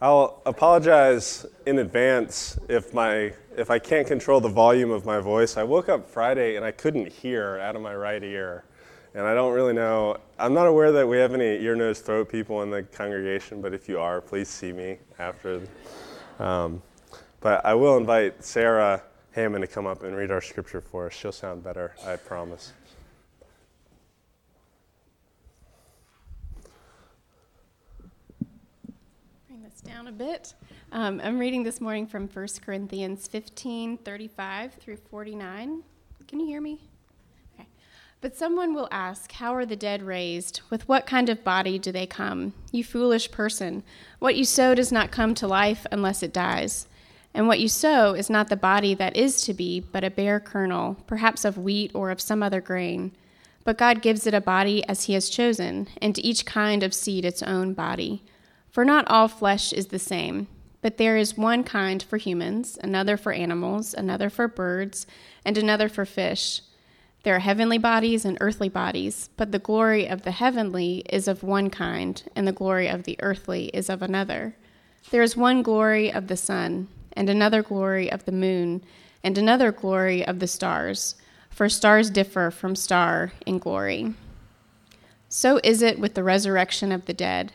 I'll apologize in advance if my if I can't control the volume of my voice. I woke up Friday and I couldn't hear out of my right ear. And I don't really know. I'm not aware that we have any ear, nose, throat people in the congregation, but if you are, please see me after. Um, but I will invite Sarah Hammond to come up and read our scripture for us. She'll sound better, I promise. Down a bit. Um, I'm reading this morning from 1 Corinthians 15 35 through 49. Can you hear me? Okay. But someone will ask, How are the dead raised? With what kind of body do they come? You foolish person. What you sow does not come to life unless it dies. And what you sow is not the body that is to be, but a bare kernel, perhaps of wheat or of some other grain. But God gives it a body as He has chosen, and to each kind of seed its own body. For not all flesh is the same, but there is one kind for humans, another for animals, another for birds, and another for fish. There are heavenly bodies and earthly bodies, but the glory of the heavenly is of one kind, and the glory of the earthly is of another. There is one glory of the sun, and another glory of the moon, and another glory of the stars, for stars differ from star in glory. So is it with the resurrection of the dead.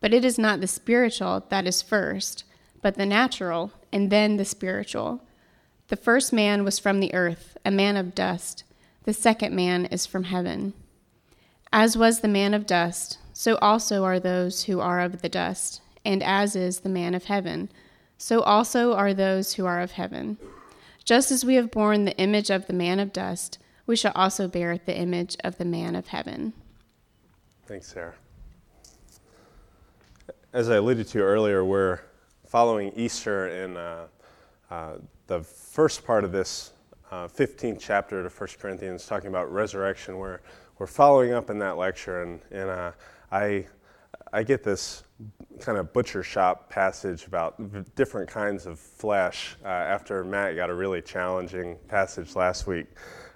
But it is not the spiritual that is first, but the natural, and then the spiritual. The first man was from the earth, a man of dust. The second man is from heaven. As was the man of dust, so also are those who are of the dust, and as is the man of heaven, so also are those who are of heaven. Just as we have borne the image of the man of dust, we shall also bear the image of the man of heaven. Thanks, Sarah as I alluded to earlier, we're following Easter in uh, uh, the first part of this uh, 15th chapter of 1 Corinthians, talking about resurrection. We're, we're following up in that lecture, and, and uh, I, I get this kind of butcher shop passage about different kinds of flesh uh, after Matt got a really challenging passage last week.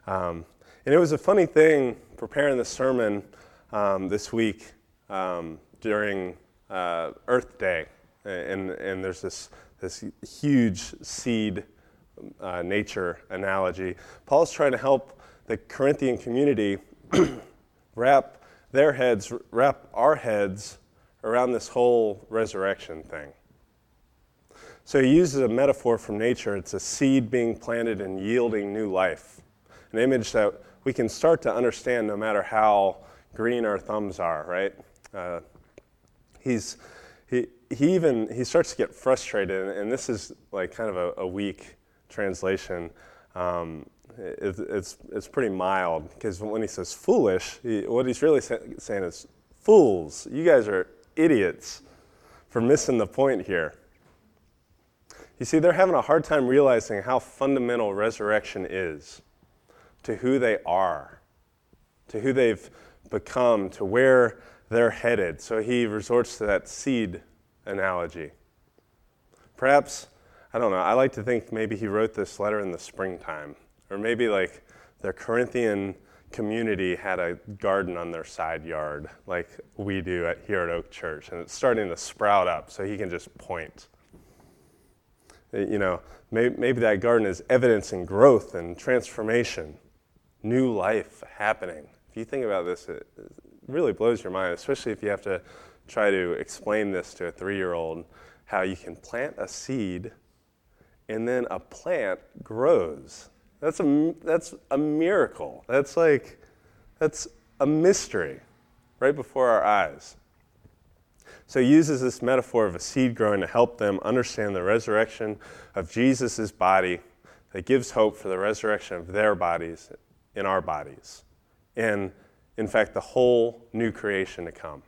Um, and it was a funny thing preparing the sermon um, this week um, during uh, Earth Day, and, and there's this, this huge seed uh, nature analogy. Paul's trying to help the Corinthian community wrap their heads, wrap our heads around this whole resurrection thing. So he uses a metaphor from nature. It's a seed being planted and yielding new life, an image that we can start to understand no matter how green our thumbs are, right? Uh, he's he, he even he starts to get frustrated and this is like kind of a, a weak translation. Um, it, it's, it's pretty mild because when he says foolish he, what he's really say, saying is fools you guys are idiots for missing the point here. You see they're having a hard time realizing how fundamental resurrection is to who they are to who they've become to where they're headed. So he resorts to that seed analogy. Perhaps, I don't know, I like to think maybe he wrote this letter in the springtime, or maybe like their Corinthian community had a garden on their side yard, like we do at, here at Oak Church, and it's starting to sprout up so he can just point. Uh, you know, maybe, maybe that garden is evidence evidencing growth and transformation, new life happening. If you think about this, it, really blows your mind, especially if you have to try to explain this to a three year old how you can plant a seed and then a plant grows. That's a, that's a miracle. That's like, that's a mystery right before our eyes. So he uses this metaphor of a seed growing to help them understand the resurrection of Jesus' body that gives hope for the resurrection of their bodies in our bodies. And in fact, the whole new creation to come.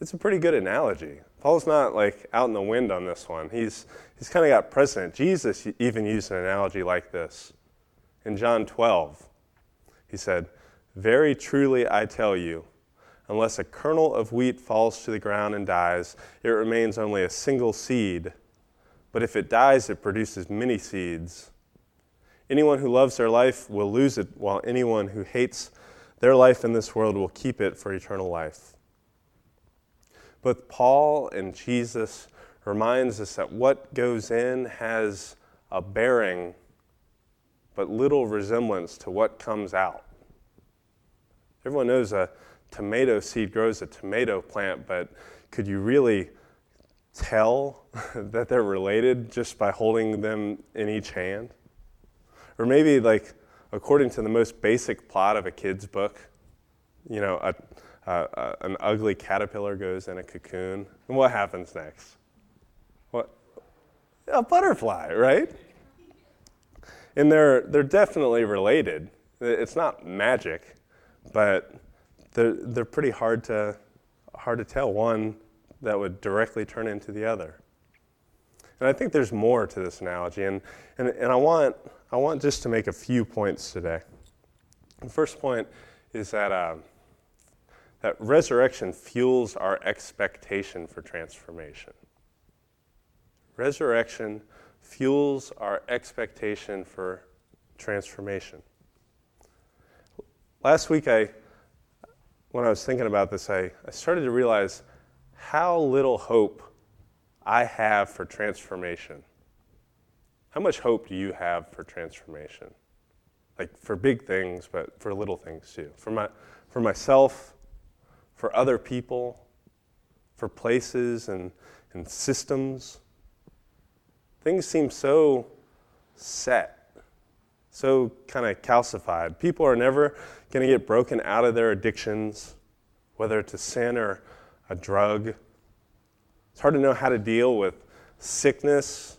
It's a pretty good analogy. Paul's not like out in the wind on this one. He's, he's kind of got precedent. Jesus even used an analogy like this. In John 12, he said, Very truly I tell you, unless a kernel of wheat falls to the ground and dies, it remains only a single seed. But if it dies, it produces many seeds. Anyone who loves their life will lose it, while anyone who hates their life in this world will keep it for eternal life. Both Paul and Jesus reminds us that what goes in has a bearing but little resemblance to what comes out. Everyone knows a tomato seed grows a tomato plant, but could you really tell that they're related just by holding them in each hand? Or maybe, like, according to the most basic plot of a kid's book, you know, a, an ugly caterpillar goes in a cocoon, and what happens next? What? A butterfly, right? And they're, they're definitely related. It's not magic, but they're, they're pretty hard to, hard to tell one that would directly turn into the other. And I think there's more to this analogy, and, and, and I, want, I want just to make a few points today. The first point is that, uh, that resurrection fuels our expectation for transformation. Resurrection fuels our expectation for transformation. Last week, I, when I was thinking about this, I, I started to realize how little hope I have for transformation. How much hope do you have for transformation? Like for big things, but for little things too. For, my, for myself, for other people, for places and, and systems. Things seem so set, so kind of calcified. People are never going to get broken out of their addictions, whether it's a sin or a drug. It's hard to know how to deal with sickness,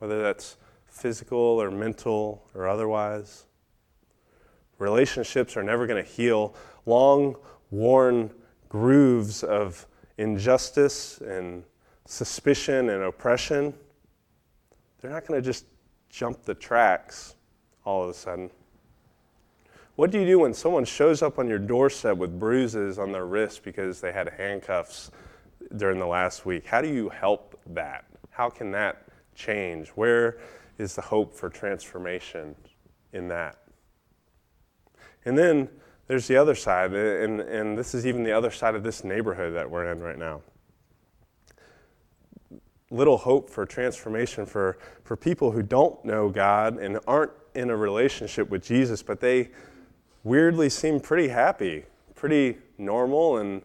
whether that's physical or mental or otherwise. Relationships are never going to heal long worn grooves of injustice and suspicion and oppression. They're not going to just jump the tracks all of a sudden. What do you do when someone shows up on your doorstep with bruises on their wrists because they had handcuffs during the last week? How do you help that? How can that change? Where is the hope for transformation in that? And then there's the other side, and, and this is even the other side of this neighborhood that we're in right now. Little hope for transformation for, for people who don't know God and aren't in a relationship with Jesus, but they weirdly seem pretty happy, pretty normal and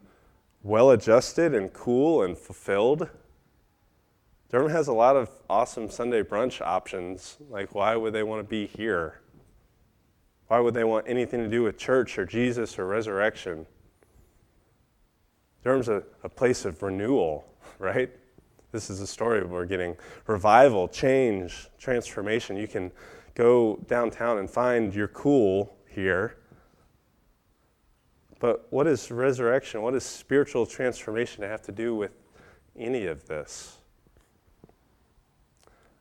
well adjusted and cool and fulfilled. Durham has a lot of awesome Sunday brunch options. Like, why would they want to be here? Why would they want anything to do with church or Jesus or resurrection? Durham's a, a place of renewal, right? This is a story we're getting revival, change, transformation. You can go downtown and find your cool here. But what is resurrection? What does spiritual transformation have to do with any of this?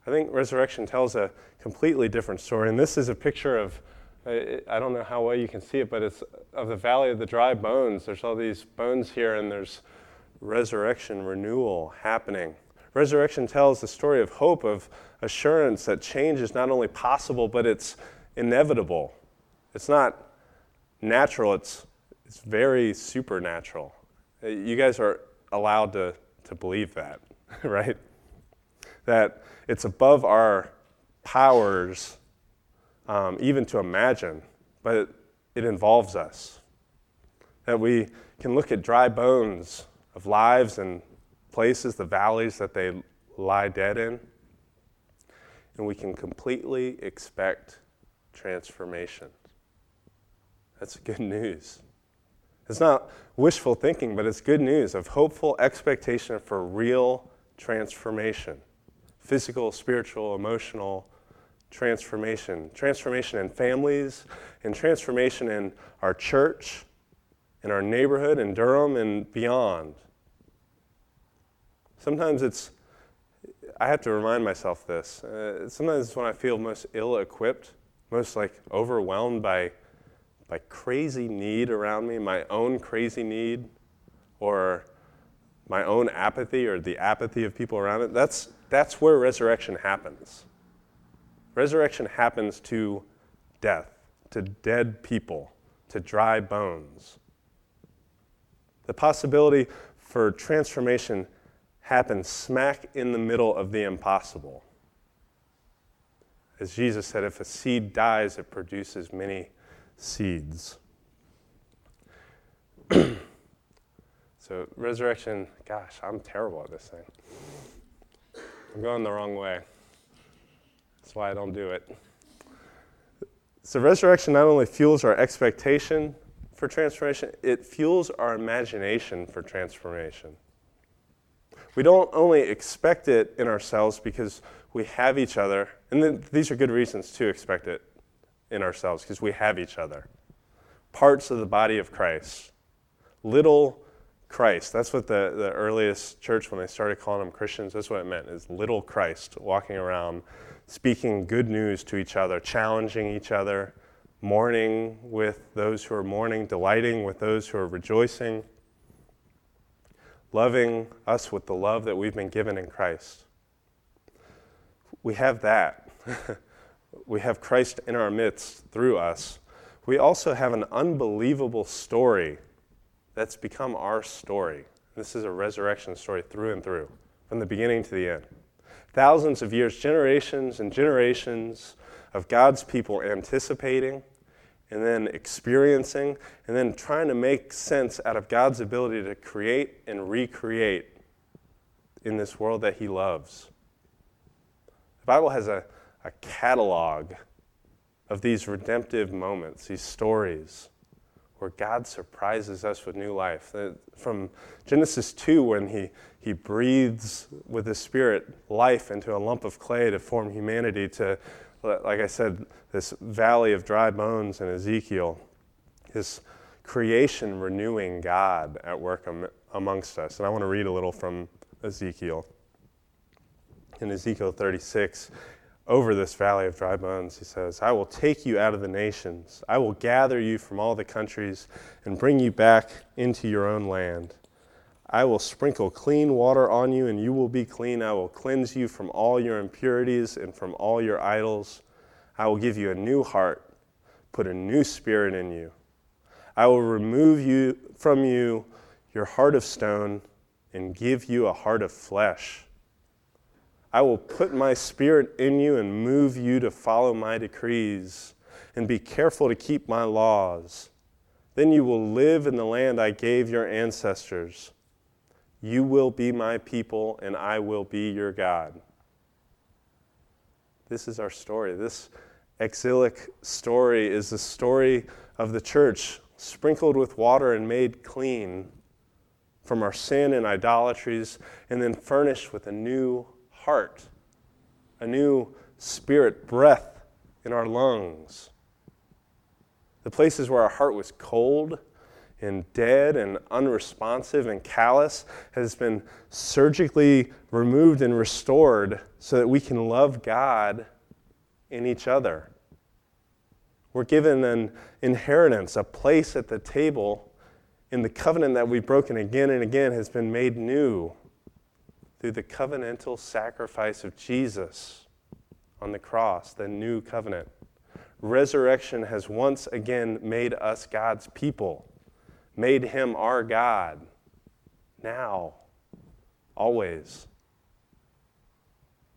I think resurrection tells a completely different story. And this is a picture of, I don't know how well you can see it, but it's of the valley of the dry bones. There's all these bones here, and there's resurrection, renewal happening. Resurrection tells the story of hope, of assurance that change is not only possible, but it's inevitable. It's not natural, it's, it's very supernatural. You guys are allowed to, to believe that, right? That it's above our powers um, even to imagine, but it, it involves us. That we can look at dry bones of lives and places, the valleys that they lie dead in, and we can completely expect transformation. That's good news. It's not wishful thinking, but it's good news of hopeful expectation for real transformation physical, spiritual, emotional transformation. Transformation in families, and transformation in our church, in our neighborhood, in Durham, and beyond. Sometimes it's, I have to remind myself this. Uh, sometimes it's when I feel most ill equipped, most like overwhelmed by, by crazy need around me, my own crazy need, or my own apathy or the apathy of people around it. That's, that's where resurrection happens. Resurrection happens to death, to dead people, to dry bones. The possibility for transformation happens smack in the middle of the impossible. As Jesus said, if a seed dies, it produces many seeds. so, resurrection, gosh, I'm terrible at this thing. I'm going the wrong way. That's why I don't do it. So, resurrection not only fuels our expectation for transformation, it fuels our imagination for transformation. We don't only expect it in ourselves because we have each other, and these are good reasons to expect it in ourselves because we have each other. Parts of the body of Christ, little Christ. That's what the, the earliest church, when they started calling them Christians, that's what it meant, is little Christ walking around speaking good news to each other, challenging each other, mourning with those who are mourning, delighting with those who are rejoicing, loving us with the love that we've been given in Christ. We have that. we have Christ in our midst through us. We also have an unbelievable story that's become our story. This is a resurrection story through and through, from the beginning to the end thousands of years, generations and generations of God's people anticipating and then experiencing and then trying to make sense out of God's ability to create and recreate in this world that He loves. The Bible has a, a catalog of these redemptive moments, these stories where God surprises us with new life. From Genesis 2, when He he breathes with his spirit life into a lump of clay to form humanity to like i said this valley of dry bones in ezekiel his creation renewing god at work am- amongst us and i want to read a little from ezekiel in ezekiel 36 over this valley of dry bones he says i will take you out of the nations i will gather you from all the countries and bring you back into your own land I will sprinkle clean water on you, and you will be clean. I will cleanse you from all your impurities and from all your idols. I will give you a new heart, put a new spirit in you. I will remove you from you your heart of stone and give you a heart of flesh. I will put my spirit in you and move you to follow my decrees and be careful to keep my laws. Then you will live in the land I gave your ancestors you will be my people, and I will be your God. This is our story. This exilic story is the story of the church, sprinkled with water and made clean from our sin and idolatries, and then furnished with a new heart, a new spirit, breath in our lungs. The places where our heart was cold and dead and unresponsive and callous has been surgically removed and restored so that we can love God in each other. We're given an inheritance, a place at the table in the covenant that we've broken again and again has been made new through the covenantal sacrifice of Jesus on the cross, the new covenant. Resurrection has once again made us God's people made him our God now, always.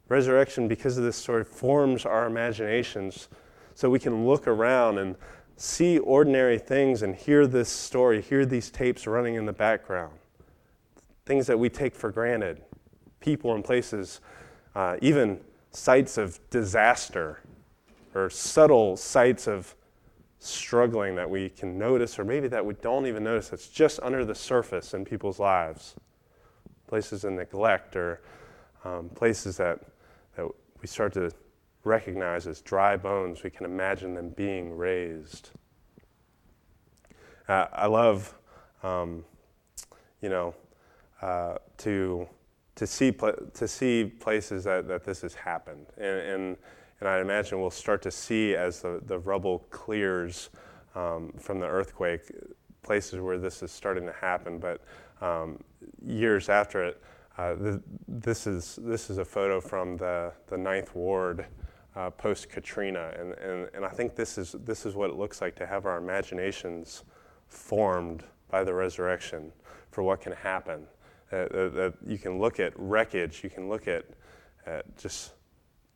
Resurrection, because of this story, forms our imaginations so we can look around and see ordinary things and hear this story, hear these tapes running in the background. Things that we take for granted, people and places, uh, even sites of disaster or subtle sites of struggling that we can notice, or maybe that we don't even notice that's just under the surface in people's lives. Places of neglect or um, places that, that we start to recognize as dry bones, we can imagine them being raised. Uh, I love, um, you know, uh, to to see, to see places that, that this has happened. And, and, and I imagine we'll start to see as the, the rubble clears um, from the earthquake, places where this is starting to happen. But um, years after it, uh, this, is, this is a photo from the, the Ninth Ward uh, post Katrina. And, and, and I think this is, this is what it looks like to have our imaginations formed by the resurrection for what can happen. Uh, that you can look at wreckage, you can look at, just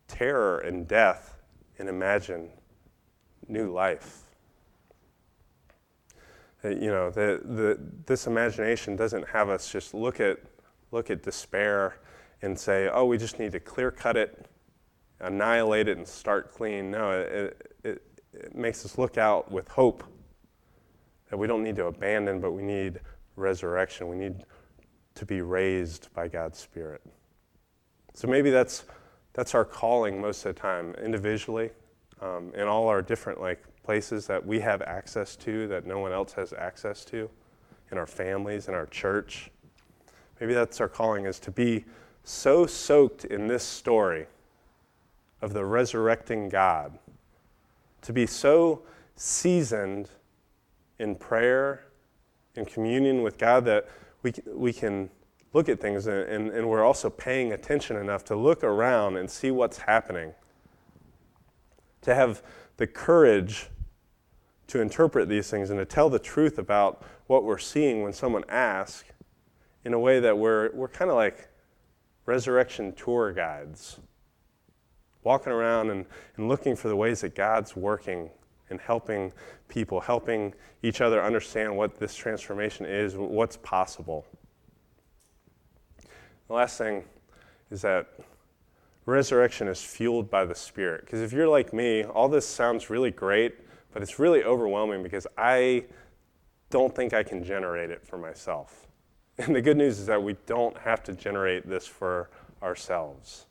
terror and death and imagine new life. Uh, you know, the, the, this imagination doesn't have us just look at, look at despair and say, oh, we just need to clear cut it, annihilate it, and start clean. No, it, it, it makes us look out with hope that we don't need to abandon, but we need resurrection. We need to be raised by God's Spirit. So maybe that's, that's our calling most of the time, individually, um, in all our different like places that we have access to that no one else has access to, in our families, in our church. Maybe that's our calling is to be so soaked in this story of the resurrecting God, to be so seasoned in prayer, in communion with God, that we, we can look at things and, and, and we're also paying attention enough to look around and see what's happening. To have the courage to interpret these things and to tell the truth about what we're seeing when someone asks in a way that we're, we're kind of like resurrection tour guides, walking around and, and looking for the ways that God's working and helping people, helping each other understand what this transformation is, what's possible. The last thing is that resurrection is fueled by the Spirit. Because if you're like me, all this sounds really great, but it's really overwhelming because I don't think I can generate it for myself. And the good news is that we don't have to generate this for ourselves.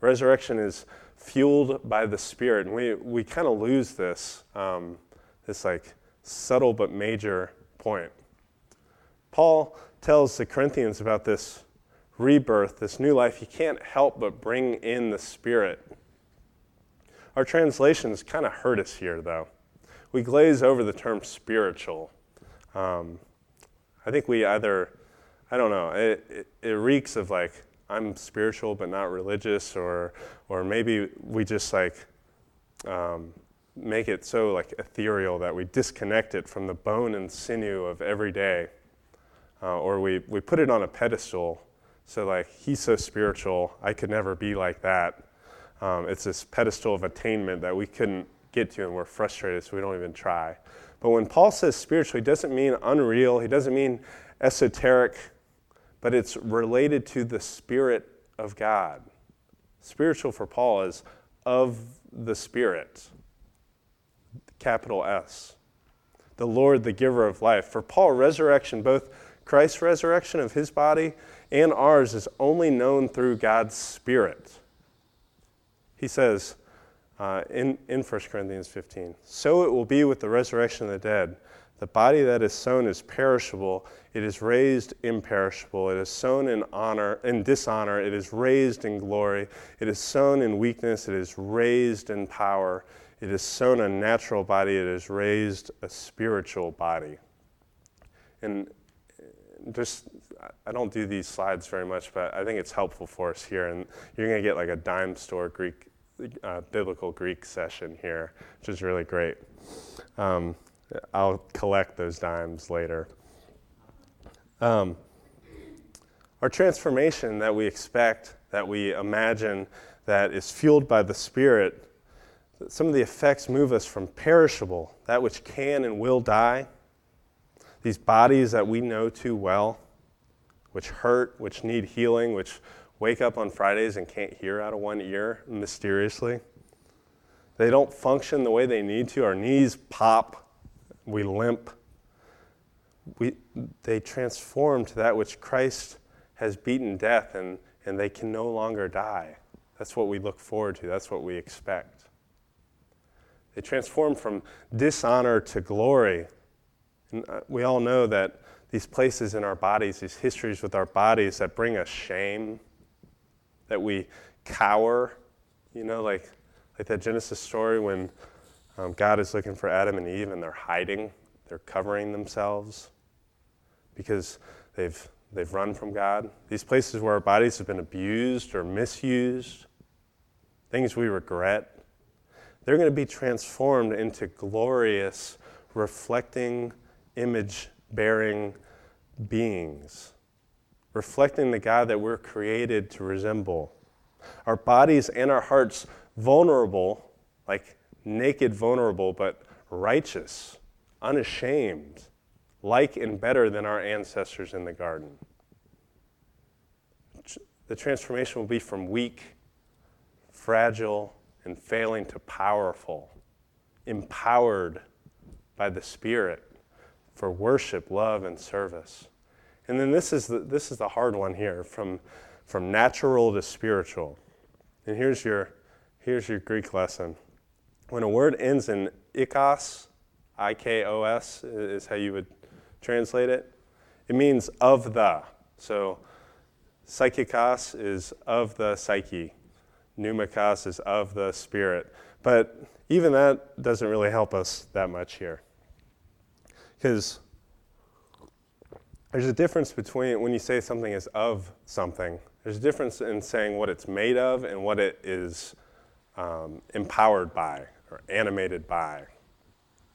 Resurrection is fueled by the Spirit. And we, we kind of lose this, um, this like subtle but major point. Paul tells the Corinthians about this rebirth, this new life. He can't help but bring in the Spirit. Our translations kind of hurt us here, though. We glaze over the term spiritual. Um, I think we either, I don't know, it, it, it reeks of like I'm spiritual but not religious, or or maybe we just like um, make it so like ethereal that we disconnect it from the bone and sinew of every day, uh, or we we put it on a pedestal. So like he's so spiritual, I could never be like that. Um, it's this pedestal of attainment that we couldn't get to, and we're frustrated, so we don't even try. But when Paul says spiritual, he doesn't mean unreal. He doesn't mean esoteric but it's related to the Spirit of God. Spiritual for Paul is of the Spirit, capital S. The Lord, the giver of life. For Paul, resurrection, both Christ's resurrection of his body and ours, is only known through God's Spirit. He says uh, in, in 1 Corinthians 15 So it will be with the resurrection of the dead. The body that is sown is perishable, it is raised imperishable. It is sown in honor, in dishonor, it is raised in glory. It is sown in weakness, it is raised in power. It is sown a natural body, it is raised a spiritual body. And just I don't do these slides very much, but I think it's helpful for us here. And you're going to get like a dime store Greek, uh, biblical Greek session here, which is really great. Um, I'll collect those dimes later. Um, our transformation that we expect, that we imagine, that is fueled by the Spirit, some of the effects move us from perishable, that which can and will die, these bodies that we know too well, which hurt, which need healing, which wake up on Fridays and can't hear out of one ear mysteriously. They don't function the way they need to. Our knees pop we limp. We, they transform to that which Christ has beaten death, and, and they can no longer die. That's what we look forward to, that's what we expect. They transform from dishonor to glory. And uh, we all know that these places in our bodies, these histories with our bodies that bring us shame, that we cower, you know, like, like that Genesis story when um, God is looking for Adam and Eve and they're hiding, they're covering themselves because they've, they've run from God. These places where our bodies have been abused or misused, things we regret, they're going to be transformed into glorious, reflecting, image bearing beings, reflecting the God that we're created to resemble. Our bodies and our hearts vulnerable, like naked, vulnerable, but righteous, unashamed, like and better than our ancestors in the garden. The transformation will be from weak, fragile, and failing to powerful, empowered by the Spirit for worship, love, and service. And then this is the, this is the hard one here from, from natural to spiritual. And here's your, here's your Greek lesson. When a word ends in ikos, I K O S is how you would translate it, it means of the. So psychikos is of the psyche, pneumatikos is of the spirit. But even that doesn't really help us that much here. Because there's a difference between when you say something is of something, there's a difference in saying what it's made of and what it is um, empowered by or animated by.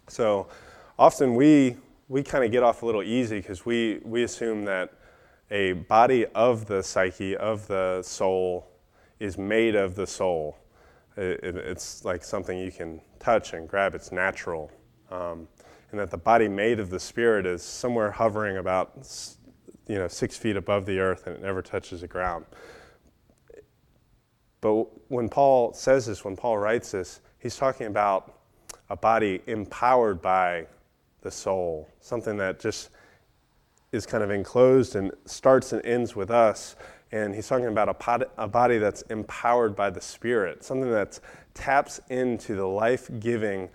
So often we, we kind of get off a little easy because we, we assume that a body of the psyche, of the soul, is made of the soul. It, it, it's like something you can touch and grab, it's natural. Um, and that the body made of the spirit is somewhere hovering about you know six feet above the earth and it never touches the ground but when paul says this when paul writes this he's talking about a body empowered by the soul something that just is kind of enclosed and starts and ends with us and he's talking about a, pot, a body that's empowered by the spirit something that taps into the life-giving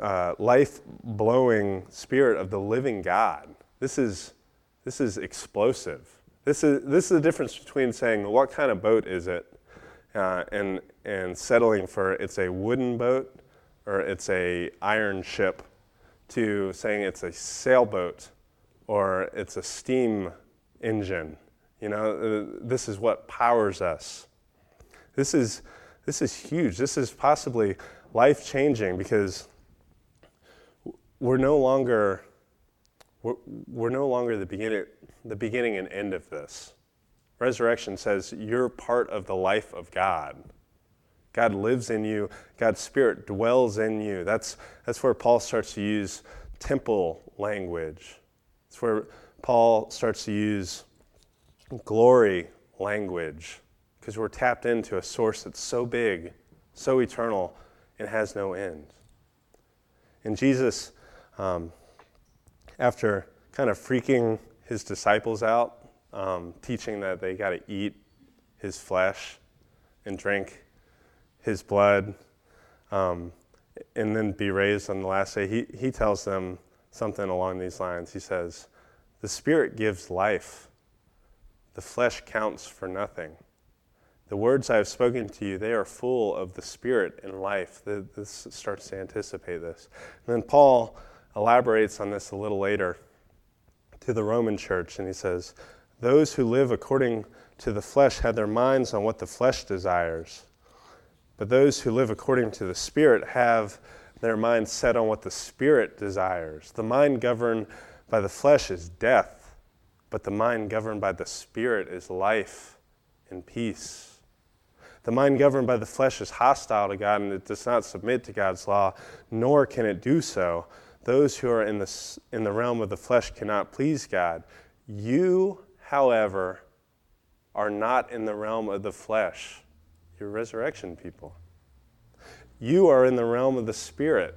uh, life blowing spirit of the living God. This is, this is explosive. This is, this is the difference between saying, what kind of boat is it, uh, and, and settling for it's a wooden boat or it's a iron ship, to saying it's a sailboat or it's a steam engine. You know, uh, this is what powers us. This is, this is huge. This is possibly life changing because we're no longer we're, we're no longer the beginning, the beginning and end of this. Resurrection says you're part of the life of God. God lives in you. God's Spirit dwells in you. That's, that's where Paul starts to use temple language. It's where Paul starts to use glory language because we're tapped into a source that's so big, so eternal, and has no end. And Jesus um, after kind of freaking his disciples out, um, teaching that they got to eat his flesh and drink his blood, um, and then be raised on the last day, he, he tells them something along these lines. He says, The Spirit gives life, the flesh counts for nothing. The words I have spoken to you, they are full of the Spirit and life. This starts to anticipate this. And then Paul elaborates on this a little later to the Roman church, and he says, Those who live according to the flesh have their minds on what the flesh desires, but those who live according to the Spirit have their minds set on what the Spirit desires. The mind governed by the flesh is death, but the mind governed by the Spirit is life and peace. The mind governed by the flesh is hostile to God and it does not submit to God's law, nor can it do so. Those who are in the, in the realm of the flesh cannot please God. You, however, are not in the realm of the flesh. You're resurrection people. You are in the realm of the Spirit.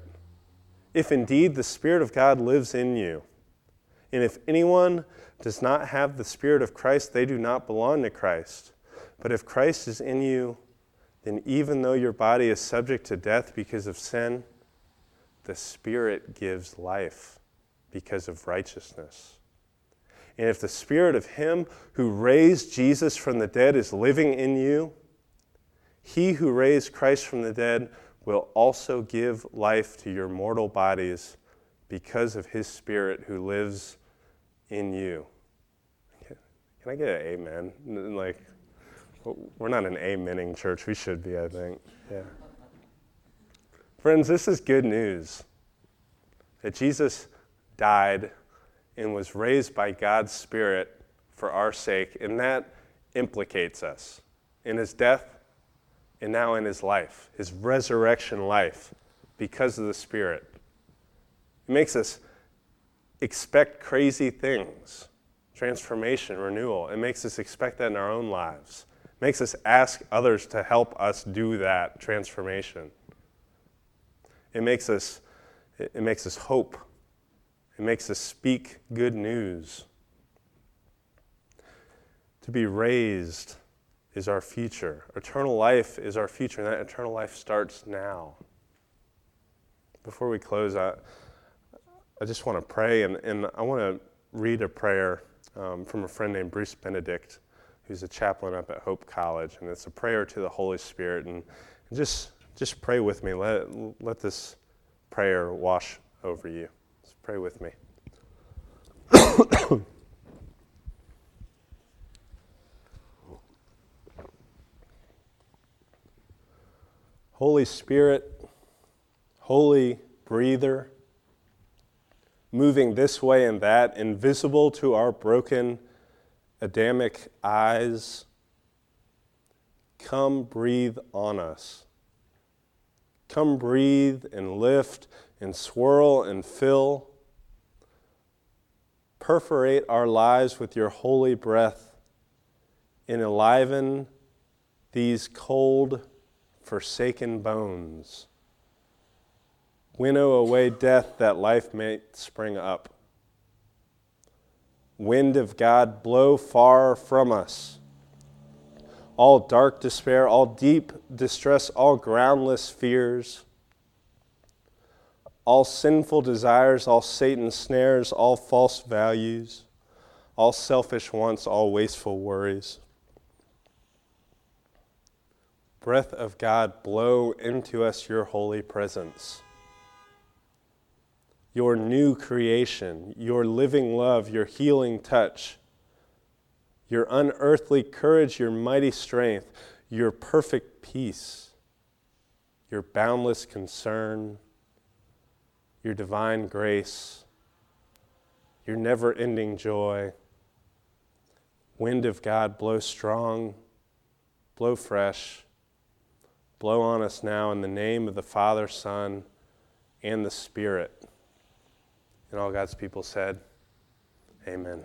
If indeed the Spirit of God lives in you, and if anyone does not have the Spirit of Christ, they do not belong to Christ. But if Christ is in you, then even though your body is subject to death because of sin, the Spirit gives life because of righteousness. And if the spirit of him who raised Jesus from the dead is living in you, he who raised Christ from the dead will also give life to your mortal bodies because of his spirit who lives in you. Can I get an amen? Like, we're not an amening church. We should be, I think. Yeah. Friends, this is good news that Jesus died and was raised by God's Spirit for our sake, and that implicates us in his death and now in his life, his resurrection life, because of the Spirit. It makes us expect crazy things transformation, renewal. It makes us expect that in our own lives. It makes us ask others to help us do that transformation. It makes us, it makes us hope. It makes us speak good news. To be raised is our future. Eternal life is our future, and that eternal life starts now. Before we close, I, I just want to pray, and, and I want to read a prayer um, from a friend named Bruce Benedict, who's a chaplain up at Hope College, and it's a prayer to the Holy Spirit. And, and just, just pray with me. Let, let this prayer wash over you. Pray with me. Holy Spirit, Holy Breather, moving this way and that, invisible to our broken Adamic eyes, come breathe on us. Come breathe and lift and swirl and fill. Perforate our lives with your holy breath and enliven these cold, forsaken bones. Winnow away death that life may spring up. Wind of God, blow far from us. All dark despair, all deep distress, all groundless fears, all sinful desires, all Satan's snares, all false values, all selfish wants, all wasteful worries breath of God, blow into us your holy presence. Your new creation, your living love, your healing touch, your unearthly courage, your mighty strength, your perfect peace, your boundless concern, your divine grace, your never ending joy. Wind of God, blow strong, blow fresh Blow on us now in the name of the Father, Son, and the Spirit. And all God's people said, Amen.